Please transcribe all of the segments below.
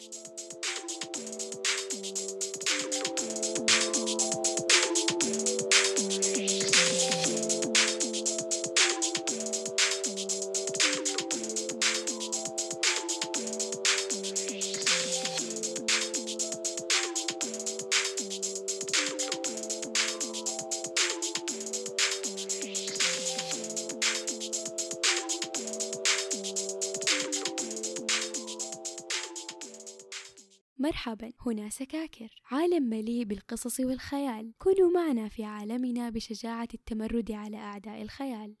you مرحبا. هنا سكاكر عالم مليء بالقصص والخيال. كونوا معنا في عالمنا بشجاعة التمرد على أعداء الخيال.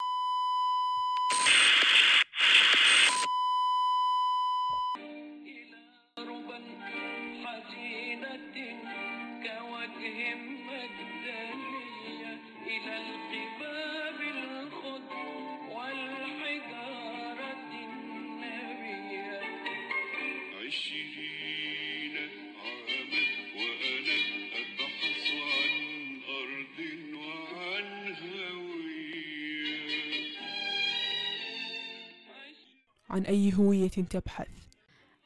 عن أي هوية تبحث؟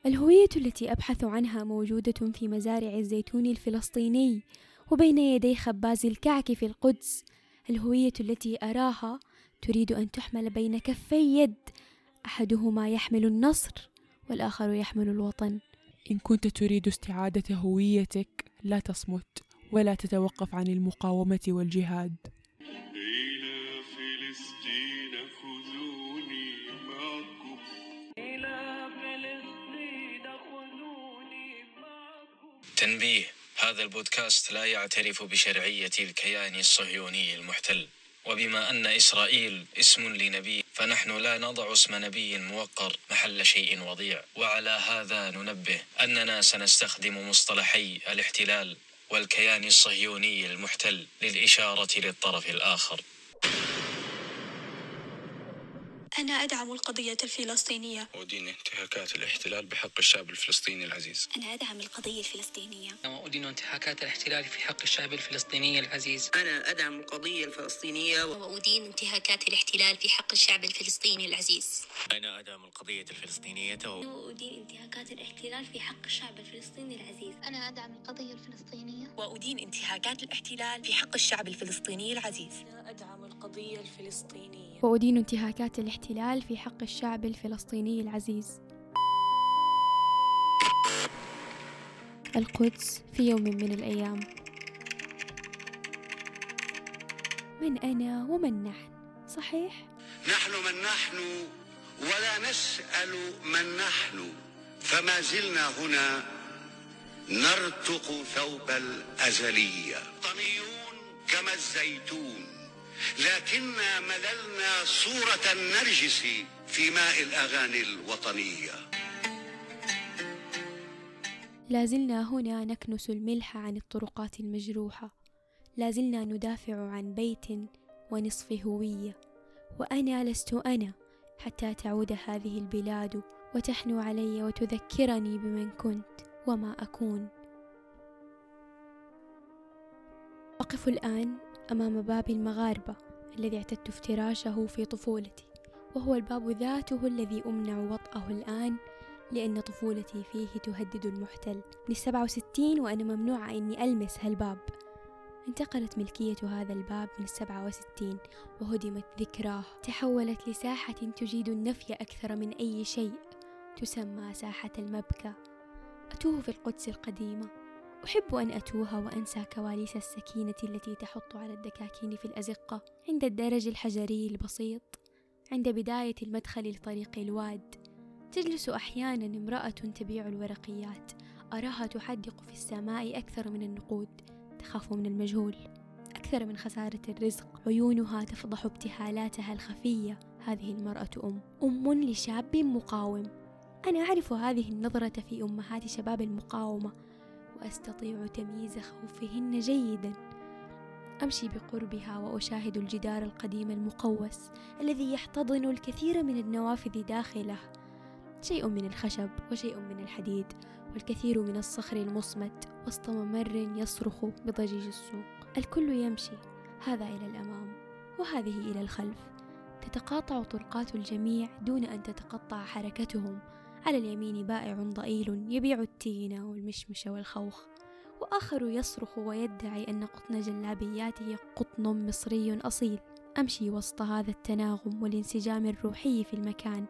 الهوية التي أبحث عنها موجودة في مزارع الزيتون الفلسطيني وبين يدي خباز الكعك في القدس. الهوية التي أراها تريد أن تحمل بين كفي يد. أحدهما يحمل النصر والآخر يحمل الوطن. إن كنت تريد استعادة هويتك لا تصمت ولا تتوقف عن المقاومة والجهاد. تنبيه هذا البودكاست لا يعترف بشرعية الكيان الصهيوني المحتل. وبما أن إسرائيل اسم لنبي فنحن لا نضع اسم نبي موقر محل شيء وضيع. وعلى هذا ننبه أننا سنستخدم مصطلحي الاحتلال والكيان الصهيوني المحتل للإشارة للطرف الآخر. أنا أدعم القضية الفلسطينية. أدين انتهاكات الاحتلال بحق الشعب الفلسطيني العزيز. أنا أدعم القضية الفلسطينية. وأدين انتهاكات الاحتلال في حق الشعب الفلسطيني العزيز. أنا أدعم القضية الفلسطينية وأدين انتهاكات الاحتلال في حق الشعب الفلسطيني العزيز. أنا أدعم القضية الفلسطينية وأدين انتهاكات الاحتلال في حق الشعب الفلسطيني العزيز. أنا أدعم القضية الفلسطينية. وأدين انتهاكات الاحتلال في حق الشعب الفلسطيني العزيز. أنا أدعم القضية الفلسطينية. وأدين انتهاكات الاحتلال في حق الشعب الفلسطيني العزيز. القدس في يوم من الأيام. من أنا ومن نحن صحيح؟ نحن من نحن ولا نسأل من نحن فما زلنا هنا نرتق ثوب الأزلية. طنيون كما الزيتون. لكننا مللنا صورة النرجس في ماء الأغاني الوطنية. لازلنا هنا نكنس الملح عن الطرقات المجروحة. لازلنا ندافع عن بيت ونصف هوية. وأنا لست أنا حتى تعود هذه البلاد وتحنو علي وتذكرني بمن كنت وما أكون. أقف الآن. أمام باب المغاربة الذي اعتدت افتراشه في طفولتي وهو الباب ذاته الذي أمنع وطأه الآن لأن طفولتي فيه تهدد المحتل. من السبعة وستين وأنا ممنوعة أني ألمس هالباب. انتقلت ملكية هذا الباب من السبعة وستين وهدمت ذكراه. تحولت لساحة تجيد النفي أكثر من أي شيء تسمى ساحة المبكى. أتوه في القدس القديمة. أحب أن أتوه وأنسى كواليس السكينة التي تحط على الدكاكين في الأزقة عند الدرج الحجري البسيط عند بداية المدخل لطريق الواد. تجلس أحيانا امرأة تبيع الورقيات أراها تحدق في السماء أكثر من النقود تخاف من المجهول. أكثر من خسارة الرزق عيونها تفضح ابتهالاتها الخفية. هذه المرأة أم أم لشاب مقاوم. أنا أعرف هذه النظرة في أمهات شباب المقاومة. وأستطيع تمييز خوفهن جيدا. أمشي بقربها وأشاهد الجدار القديم المقوس الذي يحتضن الكثير من النوافذ داخله. شيء من الخشب وشيء من الحديد والكثير من الصخر المصمت وسط ممر يصرخ بضجيج السوق. الكل يمشي هذا إلى الأمام وهذه إلى الخلف. تتقاطع طرقات الجميع دون أن تتقطع حركتهم. على اليمين بائع ضئيل يبيع التين والمشمش والخوخ وآخر يصرخ ويدعي أن قطن جلابياته قطن مصري أصيل. أمشي وسط هذا التناغم والانسجام الروحي في المكان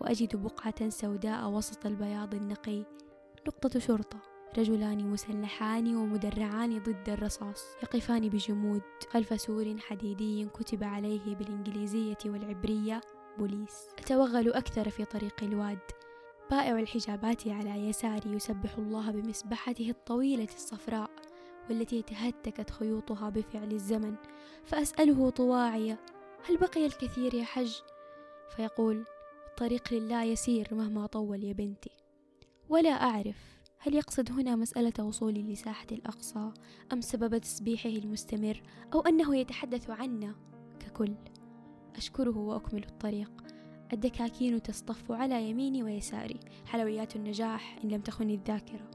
وأجد بقعة سوداء وسط البياض النقي. نقطة شرطة رجلان مسلحان ومدرعان ضد الرصاص يقفان بجمود خلف سور حديدي كتب عليه بالإنجليزية والعبرية بوليس. أتوغل أكثر في طريق الواد. بائع الحجابات على يساري يسبح الله بمسبحته الطويلة الصفراء والتي تهتكت خيوطها بفعل الزمن. فأسأله طواعية هل بقي الكثير يا حج؟ فيقول الطريق لله يسير مهما طول يا بنتي. ولا أعرف هل يقصد هنا مسألة وصولي لساحة الأقصى أم سبب تسبيحه المستمر أو أنه يتحدث عنا ككل أشكره وأكمل الطريق. الدكاكين تصطف على يميني ويساري. حلويات النجاح إن لم تخن الذاكرة.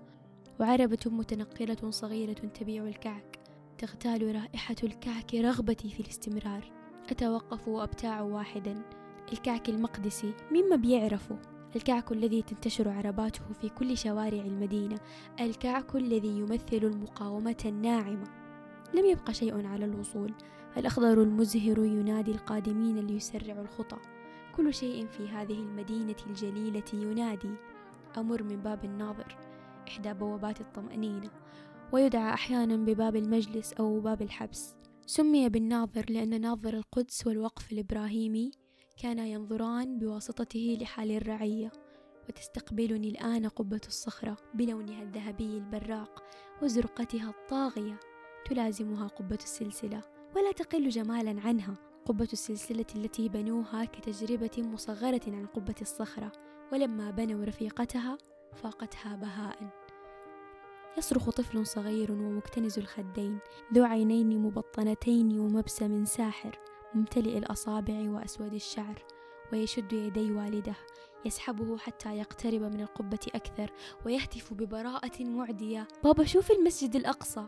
وعربة متنقلة صغيرة تبيع الكعك. تغتال رائحة الكعك رغبتي في الاستمرار. أتوقف وأبتاع واحدا. الكعك المقدسي مما بيعرفه الكعك الذي تنتشر عرباته في كل شوارع المدينة. الكعك الذي يمثل المقاومة الناعمة. لم يبقى شيء على الوصول. الأخضر المزهر ينادي القادمين ليسرع الخطى. كل شيء في هذه المدينة الجليلة ينادي. أمر من باب الناظر إحدى بوابات الطمأنينة ويدعى أحيانا بباب المجلس أو باب الحبس. سمي بالناظر لأن ناظر القدس والوقف الإبراهيمي كانا ينظران بواسطته لحال الرعية. وتستقبلني الآن قبة الصخرة بلونها الذهبي البراق وزرقتها الطاغية. تلازمها قبة السلسلة ولا تقل جمالا عنها. قبة السلسلة التي بنوها كتجربة مصغرة عن قبة الصخرة ولما بنوا رفيقتها فاقتها بهاء. يصرخ طفل صغير ومكتنز الخدين ذو عينين مبطنتين ومبسم ساحر ممتلئ الأصابع وأسود الشعر ويشد يدي والده يسحبه حتى يقترب من القبة أكثر ويهتف ببراءة معدية. بابا شوف المسجد الأقصى.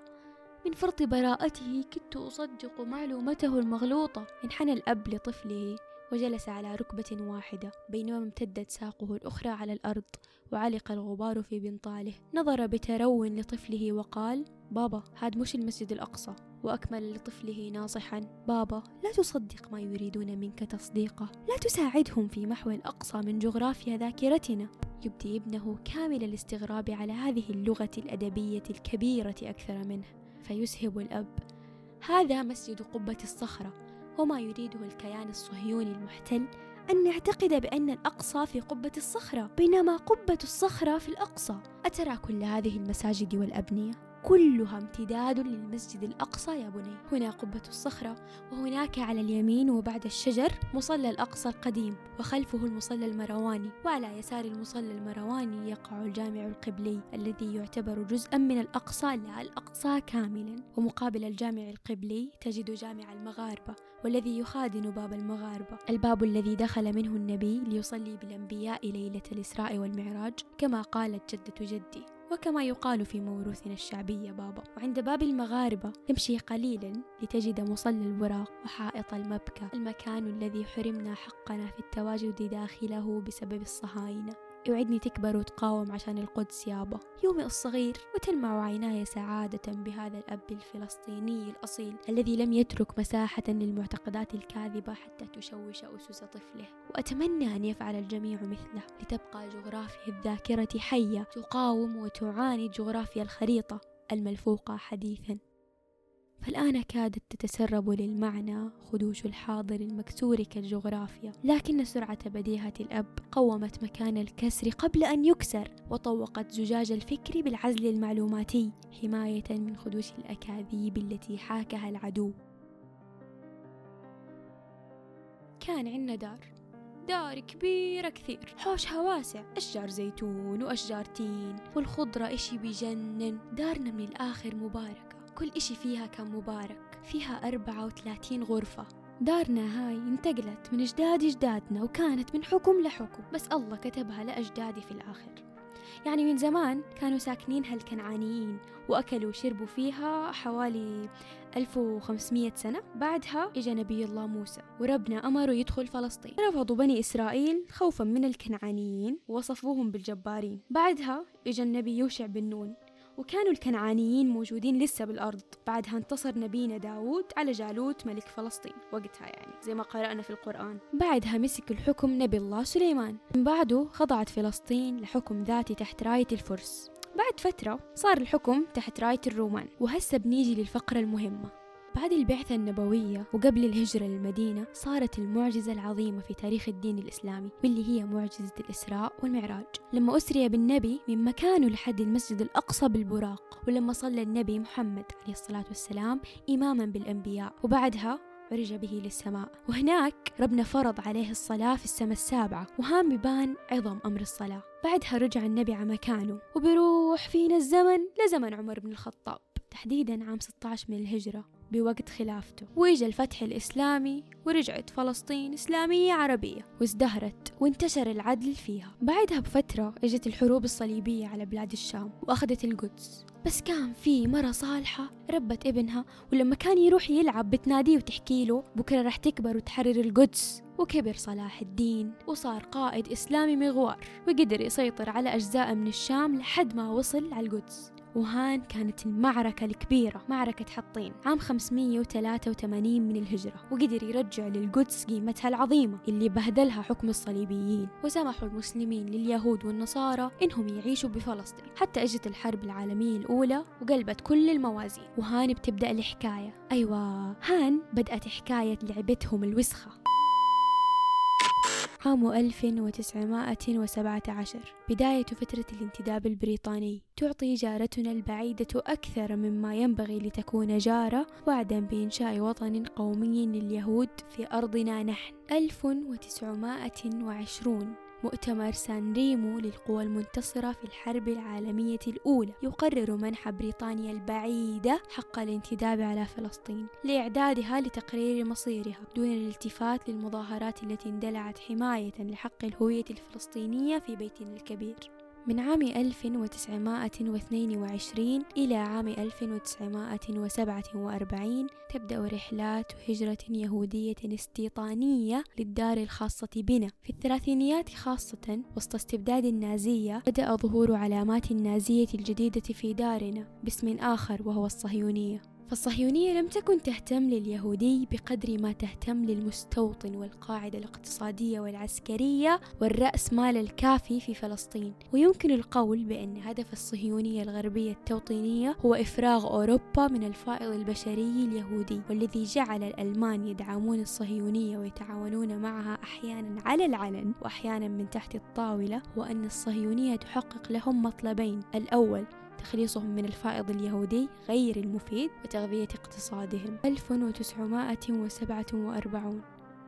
من فرط براءته كدت أصدق معلومته المغلوطة. انحنى الأب لطفله وجلس على ركبة واحدة بينما امتدت ساقه الأخرى على الأرض وعلق الغبار في بنطاله. نظر بترو لطفله وقال بابا هاد مش المسجد الأقصى. وأكمل لطفله ناصحا بابا لا تصدق ما يريدون منك تصديقه. لا تساعدهم في محو الأقصى من جغرافيا ذاكرتنا. يبدي ابنه كامل الاستغراب على هذه اللغة الأدبية الكبيرة أكثر منه. فيسهب الأب. هذا مسجد قبة الصخرة وما يريده الكيان الصهيوني المحتل أن نعتقد بأن الأقصى في قبة الصخرة بينما قبة الصخرة في الأقصى. أترى كل هذه المساجد والأبنية؟ كلها امتداد للمسجد الأقصى يا بني. هنا قبة الصخرة وهناك على اليمين وبعد الشجر مصلى الأقصى القديم وخلفه المصلى المرواني وعلى يسار المصلى المرواني يقع الجامع القبلي الذي يعتبر جزءا من الأقصى لا الأقصى كاملا. ومقابل الجامع القبلي تجد جامع المغاربة والذي يخادن باب المغاربة. الباب الذي دخل منه النبي ليصلي بالأنبياء ليلة الإسراء والمعراج كما قالت جدة جدي. وكما يقال في موروثنا الشعبي يا بابا وعند باب المغاربة تمشي قليلا لتجد مصلى الوراق وحائط المبكى المكان الذي حرمنا حقنا في التواجد داخله بسبب الصهاينة. يوعدني تكبر وتقاوم عشان القدس يابا. يومي الصغير وتلمع عيناي سعادة بهذا الأب الفلسطيني الأصيل الذي لم يترك مساحة للمعتقدات الكاذبة حتى تشوش أسس طفله. وأتمنى أن يفعل الجميع مثله لتبقى جغرافيا الذاكرة حية تقاوم وتعاند جغرافيا الخريطة الملفوقة حديثا. فالآن كادت تتسرب للمعنى خدوش الحاضر المكسور كالجغرافيا لكن سرعة بديهة الأب قومت مكان الكسر قبل أن يكسر وطوقت زجاج الفكر بالعزل المعلوماتي حماية من خدوش الأكاذيب التي حاكها العدو. كان عنا دار دار كبيرة كثير حوشها واسع أشجار زيتون وأشجار تين والخضرة إشي بجنن دارنا من الآخر مباركة. كل إشي فيها كان مبارك فيها أربعة وثلاثين غرفة. دارنا هاي انتقلت من أجداد أجدادنا وكانت من حكم لحكم بس الله كتبها لأجدادي في الآخر. يعني من زمان كانوا ساكنين هالكنعانيين وأكلوا وشربوا فيها حوالي 1500 سنة. بعدها إجا نبي الله موسى وربنا أمره يدخل فلسطين. رفضوا بني إسرائيل خوفا من الكنعانيين ووصفوهم بالجبارين. بعدها إجا النبي يوشع بن نون وكانوا الكنعانيين موجودين لسه بالأرض. بعدها انتصر نبينا داود على جالوت ملك فلسطين. وقتها يعني زي ما قرأنا في القرآن. بعدها مسك الحكم نبي الله سليمان. من بعده خضعت فلسطين لحكم ذاتي تحت راية الفرس. بعد فترة صار الحكم تحت راية الرومان. وهسه بنيجي للفقرة المهمة. بعد البعثة النبوية وقبل الهجرة للمدينة صارت المعجزة العظيمة في تاريخ الدين الإسلامي واللي هي معجزة الإسراء والمعراج. لما أسري بالنبي من مكانه لحد المسجد الأقصى بالبراق ولما صلى النبي محمد عليه الصلاة والسلام إماما بالأنبياء وبعدها عرج به للسماء. وهناك ربنا فرض عليه الصلاة في السماء السابعة وهان ببان عظم أمر الصلاة. بعدها رجع النبي على مكانه وبروح فينا الزمن لزمن عمر بن الخطاب. تحديدا عام 16 من الهجرة. بوقت خلافته. وإجا الفتح الإسلامي ورجعت فلسطين إسلامية عربية وازدهرت وانتشر العدل فيها. بعدها بفترة إجت الحروب الصليبية على بلاد الشام وأخذت القدس. بس كان في مرة صالحة ربت ابنها ولما كان يروح يلعب بتناديه وتحكي له بكرة رح تكبر وتحرر القدس. وكبر صلاح الدين وصار قائد إسلامي مغوار وقدر يسيطر على أجزاء من الشام لحد ما وصل على القدس. وهان كانت المعركة الكبيرة معركة حطين عام 583 من الهجرة وقدر يرجع للقدس قيمتها العظيمة اللي بهدلها حكم الصليبيين. وسمحوا المسلمين لليهود والنصارى إنهم يعيشوا بفلسطين. حتى إجت الحرب العالمية الأولى وقلبت كل الموازين. وهان بتبدأ الحكاية. أيوة هان بدأت حكاية لعبتهم الوسخة. عام 1917 بداية فترة الانتداب البريطاني. تعطي جارتنا البعيدة أكثر مما ينبغي لتكون جارة وعدا بإنشاء وطن قومي لليهود في أرضنا نحن. 1920 مؤتمر سان ريمو للقوى المنتصرة في الحرب العالمية الأولى. يقرر منح بريطانيا البعيدة حق الانتداب على فلسطين لإعدادها لتقرير مصيرها دون الالتفات للمظاهرات التي اندلعت حماية لحق الهوية الفلسطينية في بيتنا الكبير. من عام 1922 إلى عام 1947 تبدأ رحلات هجرة يهودية استيطانية للدار الخاصة بنا. في الثلاثينيات خاصة وسط استبداد النازية بدأ ظهور علامات النازية الجديدة في دارنا باسم آخر وهو الصهيونية. فالصهيونية لم تكن تهتم لليهودي بقدر ما تهتم للمستوطن والقاعدة الاقتصادية والعسكرية والرأس مال الكافي في فلسطين. ويمكن القول بأن هدف الصهيونية الغربية التوطينية هو إفراغ أوروبا من الفائض البشري اليهودي والذي جعل الألمان يدعمون الصهيونية ويتعاونون معها أحيانا على العلن وأحيانا من تحت الطاولة وأن الصهيونية تحقق لهم مطلبين. الأول تخليصهم من الفائض اليهودي غير المفيد وتغذية اقتصادهم. 1947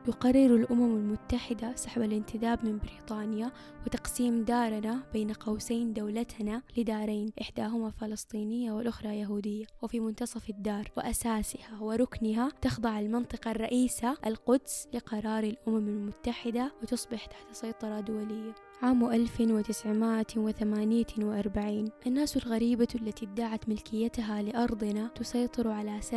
يقرر الأمم المتحدة سحب الانتداب من بريطانيا وتقسيم دارنا بين قوسين دولتنا لدارين إحداهما فلسطينية والأخرى يهودية. وفي منتصف الدار وأساسها وركنها تخضع المنطقة الرئيسة القدس لقرار الأمم المتحدة وتصبح تحت سيطرة دولية. عام 1948 الناس الغريبة التي ادعت ملكيتها لأرضنا تسيطر على 77%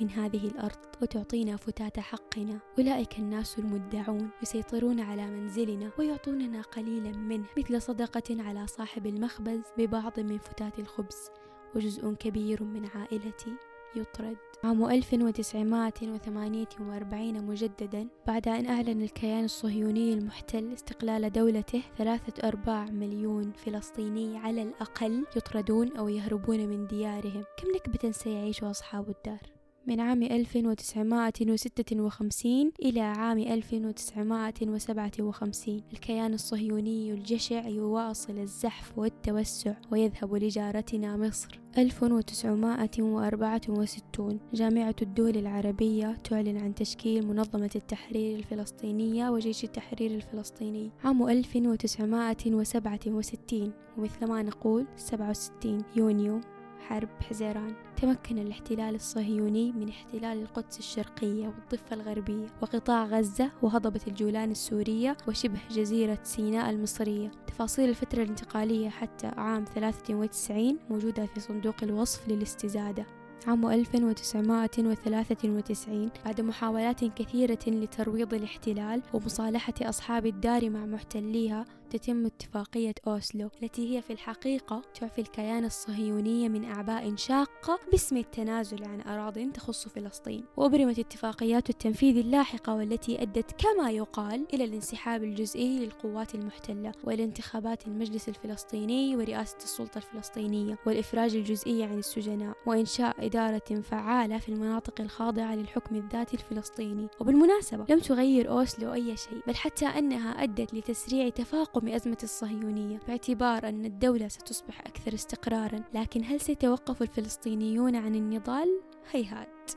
من هذه الأرض وتعطينا فتاة حقنا. أولئك الناس المدعون يسيطرون على منزلنا ويعطوننا قليلا منه مثل صدقة على صاحب المخبز ببعض من فتات الخبز وجزء كبير من عائلتي. يطرد عام 1948 مجددا بعد أن أعلن الكيان الصهيوني المحتل استقلال دولته ثلاثة أرباع مليون فلسطيني على الأقل يطردون أو يهربون من ديارهم كم نكبة سيعيش أصحاب الدار؟ من عام 1956 إلى عام 1957 الكيان الصهيوني الجشع يواصل الزحف والتوسع ويذهب لجارتنا مصر. 1964 جامعة الدول العربية تعلن عن تشكيل منظمة التحرير الفلسطينية وجيش التحرير الفلسطيني. عام 1967 ومثل ما نقول 67 يونيو. حرب حزيران تمكن الاحتلال الصهيوني من احتلال القدس الشرقية والضفة الغربية وقطاع غزة وهضبة الجولان السورية وشبه جزيرة سيناء المصرية. تفاصيل الفترة الانتقالية حتى عام 93 موجودة في صندوق الوصف للاستزادة. عام 1993 بعد محاولات كثيرة لترويض الاحتلال ومصالحة أصحاب الدار مع محتليها تتم اتفاقية أوسلو التي هي في الحقيقة تعفي الكيان الصهيوني من أعباء شاقة باسم التنازل عن أراض تخص فلسطين. وأبرمت اتفاقيات التنفيذ اللاحقة والتي أدت كما يقال إلى الانسحاب الجزئي للقوات المحتلة وإلى انتخابات المجلس الفلسطيني ورئاسة السلطة الفلسطينية والإفراج الجزئي عن السجناء وإنشاء إدارة فعالة في المناطق الخاضعة للحكم الذاتي الفلسطيني. وبالمناسبة لم تغير أوسلو أي شيء بل حتى أنها أدت لتسريع تفاقم أزمة الصهيونية باعتبار أن الدولة ستصبح أكثر استقرارا لكن هل سيتوقف الفلسطينيون عن النضال؟ هيهات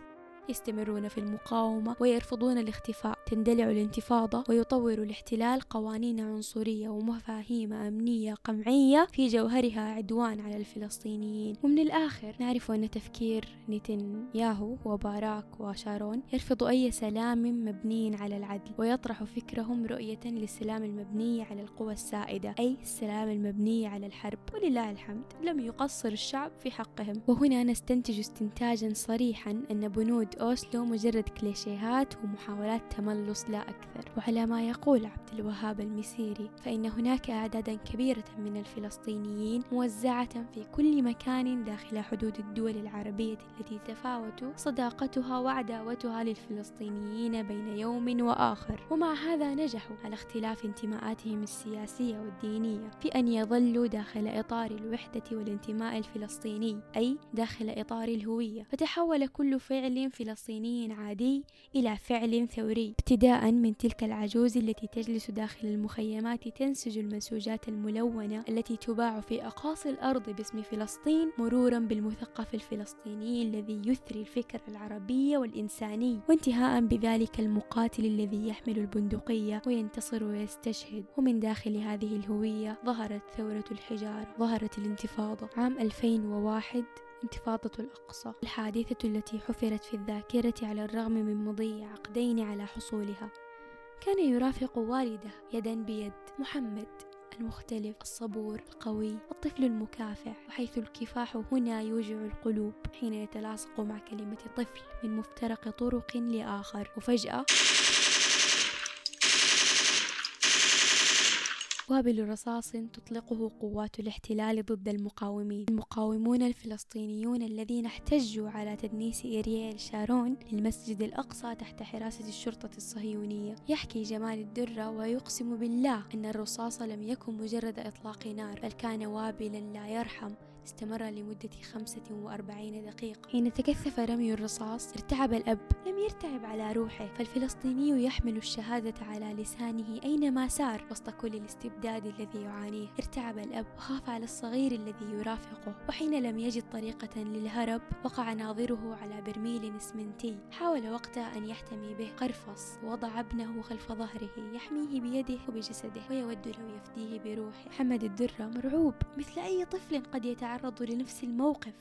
يستمرون في المقاومة ويرفضون الاختفاء. تندلع الانتفاضة ويطور الاحتلال قوانين عنصرية ومفاهيم أمنية قمعية في جوهرها عدوان على الفلسطينيين. ومن الآخر نعرف أن تفكير نتنياهو وباراك وشارون يرفض أي سلام مبني على العدل ويطرح فكرهم رؤية للسلام المبني على القوى السائدة أي السلام المبني على الحرب. ولله الحمد لم يقصر الشعب في حقهم. وهنا نستنتج استنتاجا صريحا أن بنود أوسلو مجرد كليشيهات ومحاولات تملص لا أكثر. وعلى ما يقول عبد الوهاب المسيري فإن هناك أعدادا كبيرة من الفلسطينيين موزعة في كل مكان داخل حدود الدول العربية التي تفاوت صداقتها وعداوتها للفلسطينيين بين يوم وآخر. ومع هذا نجحوا على اختلاف انتماءاتهم السياسية والدينية في أن يظلوا داخل إطار الوحدة والانتماء الفلسطيني أي داخل إطار الهوية. فتحول كل فعل في فلسطيني عادي إلى فعل ثوري ابتداء من تلك العجوز التي تجلس داخل المخيمات تنسج المنسوجات الملونة التي تباع في أقاصي الأرض باسم فلسطين مرورا بالمثقف الفلسطيني الذي يثري الفكر العربي والإنساني وانتهاء بذلك المقاتل الذي يحمل البندقية وينتصر ويستشهد. ومن داخل هذه الهوية ظهرت ثورة الحجارة ظهرت الانتفاضة. عام 2001 انتفاضة الأقصى. الحادثة التي حفرت في الذاكرة على الرغم من مضي عقدين على حصولها كان يرافق والده يدا بيد محمد المختلف. الصبور القوي الطفل المكافح وحيث الكفاح هنا يوجع القلوب حين يتلاصق مع كلمة طفل من مفترق طرق لآخر. وفجأة وابل رصاص تطلقه قوات الاحتلال ضد المقاومين. المقاومون الفلسطينيون الذين احتجوا على تدنيس إرييل شارون للمسجد الأقصى تحت حراسة الشرطة الصهيونية. يحكي جمال الدرة ويقسم بالله أن الرصاص لم يكن مجرد إطلاق نار بل كان وابلا لا يرحم. استمر لمدة 45 دقيقة. حين تكثف رمي الرصاص ارتعب الأب. لم يرتعب على روحه فالفلسطيني يحمل الشهادة على لسانه أينما سار وسط كل الاستبداد الذي يعانيه. ارتعب الأب وخاف على الصغير الذي يرافقه. وحين لم يجد طريقة للهرب وقع ناظره على برميل اسمنتي. حاول وقتها أن يحتمي به. قرفص ووضع ابنه خلف ظهره يحميه بيده وبجسده ويود لو يفديه بروحه. محمد الدرة مرعوب مثل أي طفل قد يتعرض تعرضوا لنفس الموقف.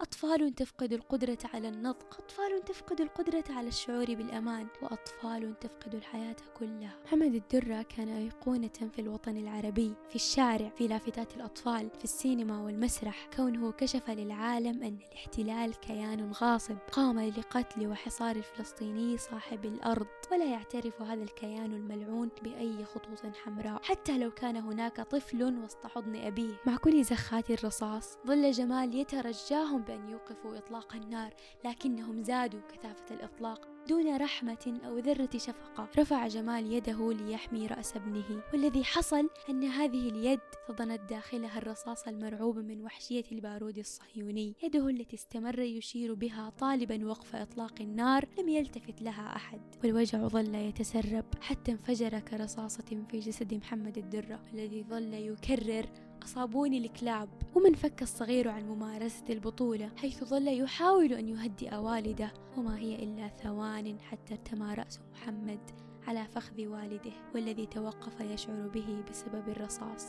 أطفال تفقد القدرة على النطق أطفال تفقد القدرة على الشعور بالأمان وأطفال تفقد الحياة كلها. محمد الدرة كان أيقونة في الوطن العربي في الشارع في لافتات الأطفال في السينما والمسرح. كونه كشف للعالم أن الاحتلال كيان غاصب. قام لقتل وحصار الفلسطيني صاحب الأرض. ولا يعترف هذا الكيان الملعون بأي خطوط حمراء. حتى لو كان هناك طفل وسط حضن أبيه. مع كل زخات الرصاص ظل جمال يترجاهم بأن يوقفوا إطلاق النار لكنهم زادوا كثافة الإطلاق دون رحمة أو ذرة شفقة. رفع جمال يده ليحمي رأس ابنه والذي حصل أن هذه اليد صدنت داخلها الرصاص المرعوب من وحشية البارود الصهيوني. يده التي استمر يشير بها طالبا وقف إطلاق النار لم يلتفت لها أحد. والوجع ظل يتسرب حتى انفجر كرصاصة في جسد محمد الدرة الذي ظل يكرر أصابوني الكلاب ومن فك الصغير عن ممارسة البطولة حيث ظل يحاول أن يهدئ والده وما هي إلا ثوان حتى ارتمى رأس محمد على فخذ والده والذي توقف يشعر به بسبب الرصاص.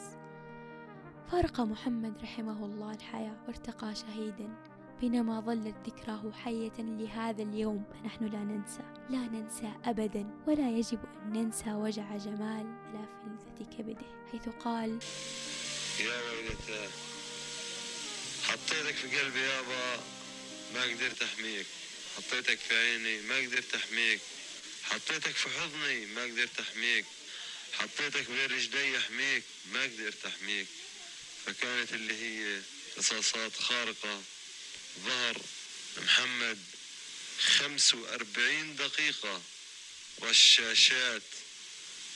فارق محمد رحمه الله الحياة وارتقى شهيدا بينما ظلت ذكراه حية لهذا اليوم فنحن لا ننسى لا ننسى أبدا ولا يجب أن ننسى وجع جمال على فلذة كبده حيث قال يا ولدتاه حطيتك في قلبي يابا ما قدرت أحميك. حطيتك في عيني ما قدرت أحميك. حطيتك في حضني ما قدرت أحميك. حطيتك بين رجلي أحميك ما قدرت أحميك. فكانت اللي هي قصاصات خارقة ظهر محمد خمس وأربعين دقيقة. والشاشات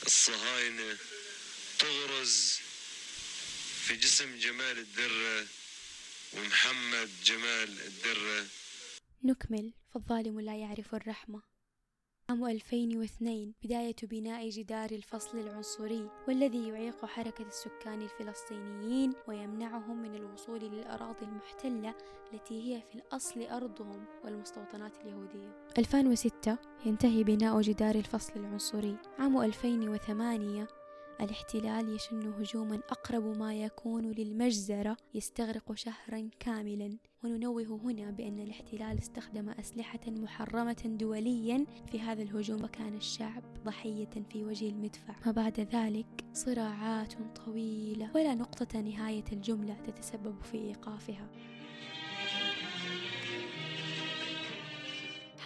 الصهاينة تغرز في جسم جمال الدرة ومحمد جمال الدرة نكمل فالظالم لا يعرف الرحمة. عام 2002 بداية بناء جدار الفصل العنصري والذي يعيق حركة السكان الفلسطينيين ويمنعهم من الوصول للأراضي المحتلة التي هي في الأصل أرضهم والمستوطنات اليهودية. 2006 ينتهي بناء جدار الفصل العنصري. عام 2008 الاحتلال يشن هجوما أقرب ما يكون للمجزرة يستغرق شهرا كاملا. وننوه هنا بأن الاحتلال استخدم أسلحة محرمة دوليا في هذا الهجوم وكان الشعب ضحية في وجه المدفع. ما بعد ذلك صراعات طويلة ولا نقطة نهاية الجملة تتسبب في إيقافها.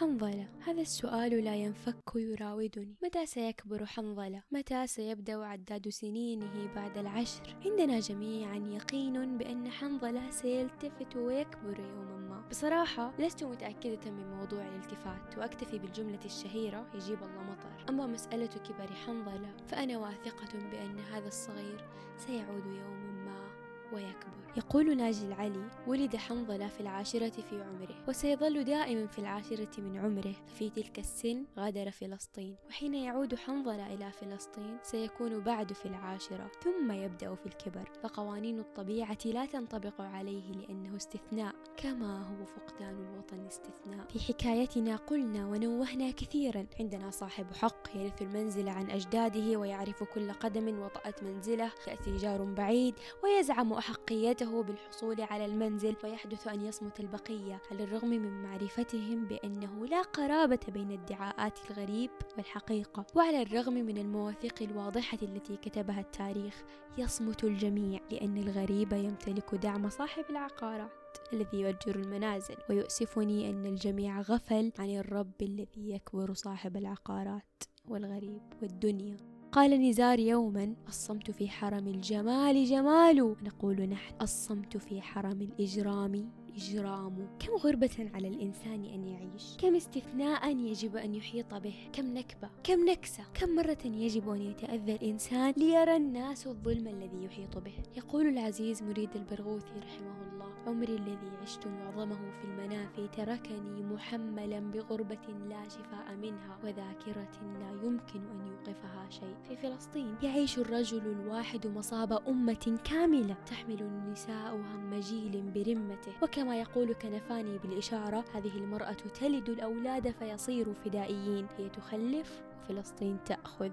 حنظلة. هذا السؤال لا ينفك يراودني متى سيكبر حنظلة؟ متى سيبدأ عداد سنينه بعد العشر؟ عندنا جميعا يقين بأن حنظلة سيلتفت ويكبر يوما ما. بصراحة لست متأكدة من موضوع الالتفات وأكتفي بالجملة الشهيرة يجيب الله مطر. أما مسألة كبر حنظلة فأنا واثقة بأن هذا الصغير سيعود يوما ما. ويكبر. يقول ناجي العلي ولد حنظلة في العاشرة في عمره وسيظل دائما في العاشرة من عمره. ففي تلك السن غادر فلسطين وحين يعود حنظلة إلى فلسطين سيكون بعد في العاشرة ثم يبدأ في الكبر. فقوانين الطبيعة لا تنطبق عليه لأنه استثناء. كما هو فقدان الوطن استثناء. في حكايتنا قلنا ونوهنا كثيرا عندنا صاحب حق يرث المنزل عن أجداده ويعرف كل قدم وطأت منزله. يأتي جار بعيد ويزعم أحقيته بالحصول على المنزل ويحدث أن يصمت البقية على الرغم من معرفتهم بأنه لا قرابة بين ادعاءات الغريب والحقيقة وعلى الرغم من المواثيق الواضحة التي كتبها التاريخ يصمت الجميع لأن الغريب يمتلك دعم صاحب العقارات الذي يؤجر المنازل ويؤسفني أن الجميع غفل عن الرب الذي يكبر صاحب العقارات والغريب والدنيا. قال نزار يوما الصمت في حرم الجمال جمال. نقول نحن الصمت في حرم الإجرام إجرام. كم غربة على الإنسان أن يعيش كم استثناء يجب أن يحيط به كم نكبة كم نكسة كم مرة يجب أن يتأذى الإنسان ليرى الناس الظلم الذي يحيط به. يقول العزيز مريد البرغوثي رحمه الله. عمري الذي عشت معظمه في المنافي تركني محملا بغربة لا شفاء منها وذاكرة لا يمكن أن يوقفها شيء. في فلسطين يعيش الرجل الواحد مصاب أمة كاملة تحمل النساء هم جيل برمته. وكما يقول كنفاني بالإشارة هذه المرأة تلد الأولاد فيصيروا فدائيين. هي تخلف وفلسطين تأخذ.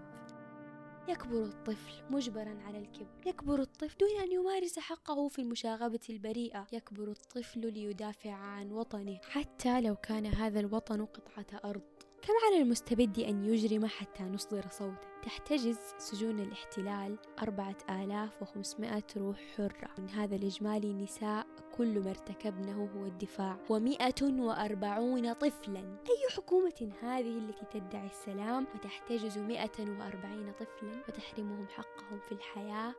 يكبر الطفل مجبرا على الكبر. يكبر الطفل دون أن يمارس حقه في المشاغبة البريئة. يكبر الطفل ليدافع عن وطنه. حتى لو كان هذا الوطن قطعة أرض كم على المستبد أن يجرم حتى نصدر صوته تحتجز سجون الاحتلال أربعة آلاف وخمسمائة روح حرة. من هذا الإجمالي نساء كل ما ارتكبنه هو الدفاع. ومئة وأربعون طفلا. أي حكومة هذه التي تدعي السلام وتحتجز مئة وأربعين طفلا وتحرمهم حقهم في الحياة؟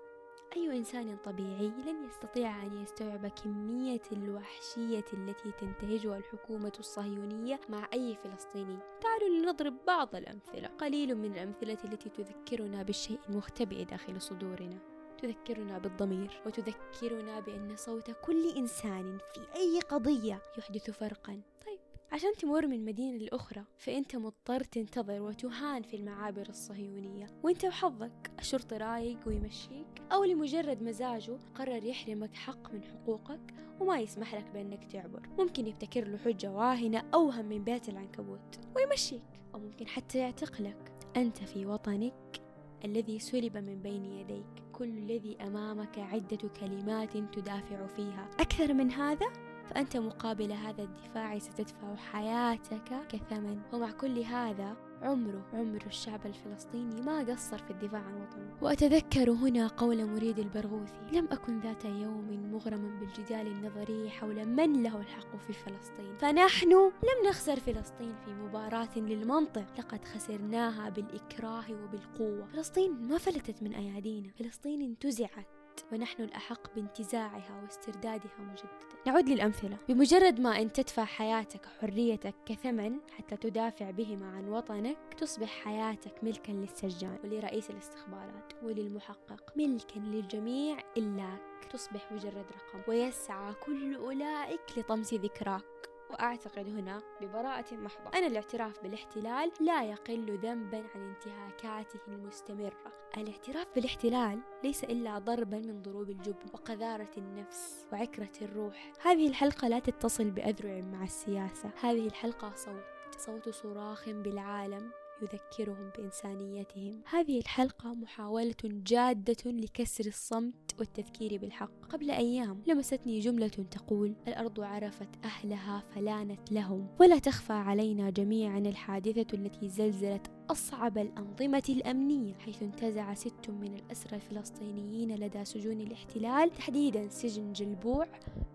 أي إنسان طبيعي لن يستطيع أن يستوعب كمية الوحشية التي تنتهجها الحكومة الصهيونية مع أي فلسطيني. تعالوا لنضرب بعض الأمثلة. قليل من الأمثلة التي تذكرنا بالشيء المختبئ داخل صدورنا. تذكرنا بالضمير وتذكرنا بأن صوت كل إنسان في أي قضية يحدث فرقا. طيب عشان تمر من مدينة لأخرى فأنت مضطر تنتظر وتهان في المعابر الصهيونية. وأنت وحظك الشرطي رايق ويمشيك أو لمجرد مزاجه قرر يحرمك حق من حقوقك وما يسمح لك بأنك تعبر. ممكن يبتكر له حجة واهنة أوهم من بيت العنكبوت ويمشيك. أو ممكن حتى يعتقلك أنت في وطنك الذي سلب من بين يديك كل الذي أمامك عدة كلمات تدافع فيها. أكثر من هذا؟ فأنت مقابل هذا الدفاع ستدفع حياتك كثمن. ومع كل هذا عمره عمر الشعب الفلسطيني ما قصر في الدفاع عن وطنه. وأتذكر هنا قول مريد البرغوثي لم أكن ذات يوم مغرما بالجدال النظري حول من له الحق في فلسطين. فنحن لم نخسر فلسطين في مباراة للمنطق. لقد خسرناها بالإكراه وبالقوة. فلسطين ما فلتت من أيادينا. فلسطين انتزعت. ونحن الأحق بانتزاعها واستردادها مجددا. نعود للأمثلة. بمجرد ما أن تدفع حياتك وحريتك كثمن حتى تدافع بهما عن وطنك تصبح حياتك ملكا للسجان ولرئيس الاستخبارات وللمحقق ملكا للجميع إلاك تصبح مجرد رقم. ويسعى كل أولئك لطمس ذكراك. وأعتقد هنا ببراءة محضة. أن الاعتراف بالاحتلال لا يقل ذنبا عن انتهاكاته المستمرة. الاعتراف بالاحتلال ليس إلا ضربا من ضروب الجبن وقذارة النفس وعكرة الروح. هذه الحلقة لا تتصل بأذرع مع السياسة. هذه الحلقة صوت صوت صراخ بالعالم يذكرهم بإنسانيتهم. هذه الحلقة محاولة جادة لكسر الصمت والتذكير بالحق. قبل أيام لمستني جملة تقول الأرض عرفت أهلها فلانت لهم. ولا تخفى علينا جميعا الحادثة التي زلزلت أصعب الأنظمة الأمنية حيث انتزع ست من الأسرى الفلسطينيين لدى سجون الاحتلال تحديدا سجن جلبوع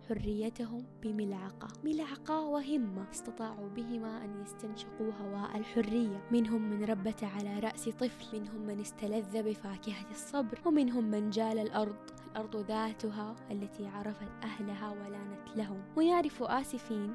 حريتهم بملعقة. ملعقة وهمة استطاعوا بهما أن يستنشقوا هواء الحرية. منهم من ربت على رأس طفل منهم من استلذ بفاكهة الصبر ومنهم من جال الأرض. الأرض ذاتها التي عرفت أهلها ولانت لهم. ويعرف آسفين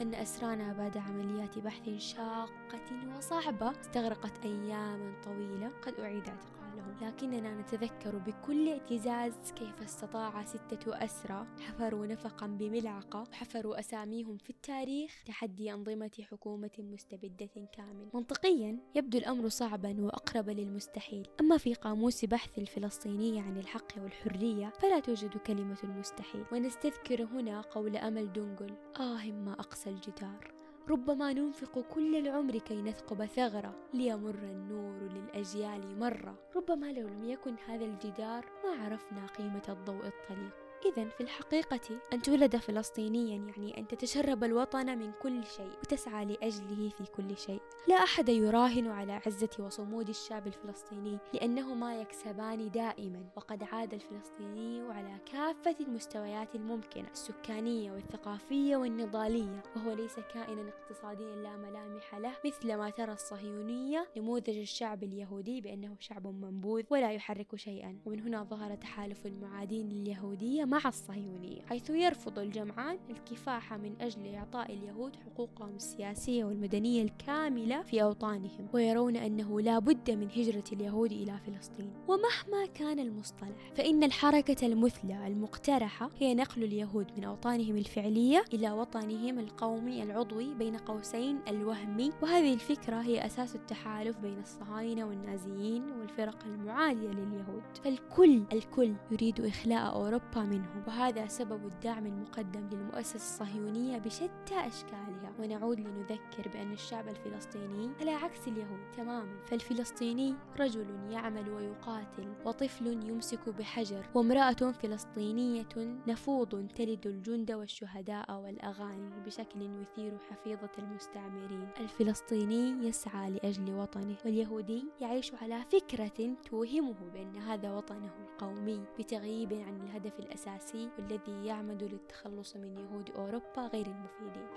أن أسرانا بعد عمليات بحث شاقة وصعبة استغرقت أياما طويلة. قد أعيد اعتقالهم لكننا نتذكر بكل اعتزاز كيف استطاع ستة أسرى حفروا نفقا بملعقة وحفروا أساميهم في التاريخ تحدي أنظمة حكومة مستبدة كامل. منطقيا يبدو الأمر صعبا وأقرب للمستحيل. أما في قاموس بحث الفلسطيني عن الحق والحرية فلا توجد كلمة المستحيل. ونستذكر هنا قول أمل دنجل آه ما أقسى الجدار. ربما ننفق كل العمر كي نثقب ثغرة ليمر النور للأجيال مرة. ربما لو لم يكن هذا الجدار ما عرفنا قيمة الضوء الطليق. إذا في الحقيقة أن تولد فلسطينيا يعني أن تتشرب الوطن من كل شيء وتسعى لأجله في كل شيء. لا أحد يراهن على عزة وصمود الشعب الفلسطيني لأنهما يكسبان دائما وقد عاد الفلسطيني على كافة المستويات الممكنة السكانية والثقافية والنضالية وهو ليس كائنا اقتصاديا لا ملامح له مثل ما ترى الصهيونية نموذج الشعب اليهودي بأنه شعب منبوذ ولا يحرك شيئا. ومن هنا ظهر تحالف المعادين لليهودية مع الصهيونية حيث يرفض الجمعان الكفاح من أجل إعطاء اليهود حقوقهم السياسية والمدنية الكاملة في أوطانهم ويرون أنه لا بد من هجرة اليهود إلى فلسطين. ومهما كان المصطلح فإن الحركة المثلى المقترحة هي نقل اليهود من أوطانهم الفعلية إلى وطنهم القومي العضوي بين قوسين الوهمي. وهذه الفكرة هي أساس التحالف بين الصهاينة والنازيين والفرق المعادية لليهود. فالكل الكل يريد إخلاء أوروبا من منه وهذا سبب الدعم المقدم للمؤسسة الصهيونية بشتى أشكالها. ونعود لنذكر بأن الشعب الفلسطيني على عكس اليهود تماما. فالفلسطيني رجل يعمل ويقاتل وطفل يمسك بحجر وامرأة فلسطينية نفوض تلد الجند والشهداء والأغاني بشكل يثير حفيظة المستعمرين. الفلسطيني يسعى لأجل وطنه واليهودي يعيش على فكرة توهمه بأن هذا وطنه القومي بتغييب عن الهدف الأساسي الأساسي والذي يعمد للتخلص من يهود أوروبا غير المفيدين.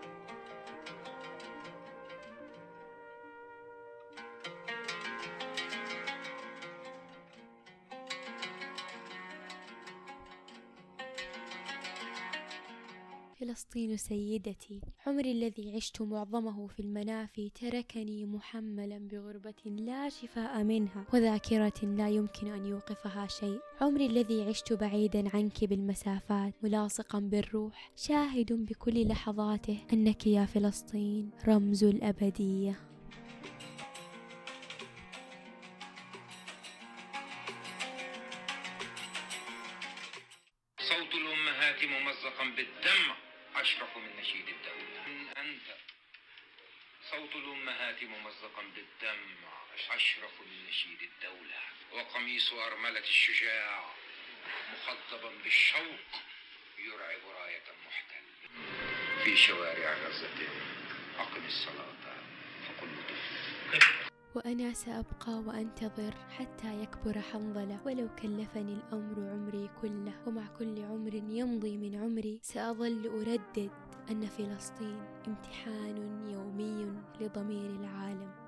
فلسطين سيدتي. عمري الذي عشت معظمه في المنافي تركني محملا بغربة لا شفاء منها وذاكرة لا يمكن أن يوقفها شيء. عمري الذي عشت بعيدا عنك بالمسافات ملاصقا بالروح شاهد بكل لحظاته أنك يا فلسطين رمز الأبدية. وأنا سأبقى وأنتظر حتى يكبر حنظلة. ولو كلفني الأمر عمري كله ومع كل عمر يمضي من عمري سأظل أردد أن فلسطين امتحان يومي لضمير العالم.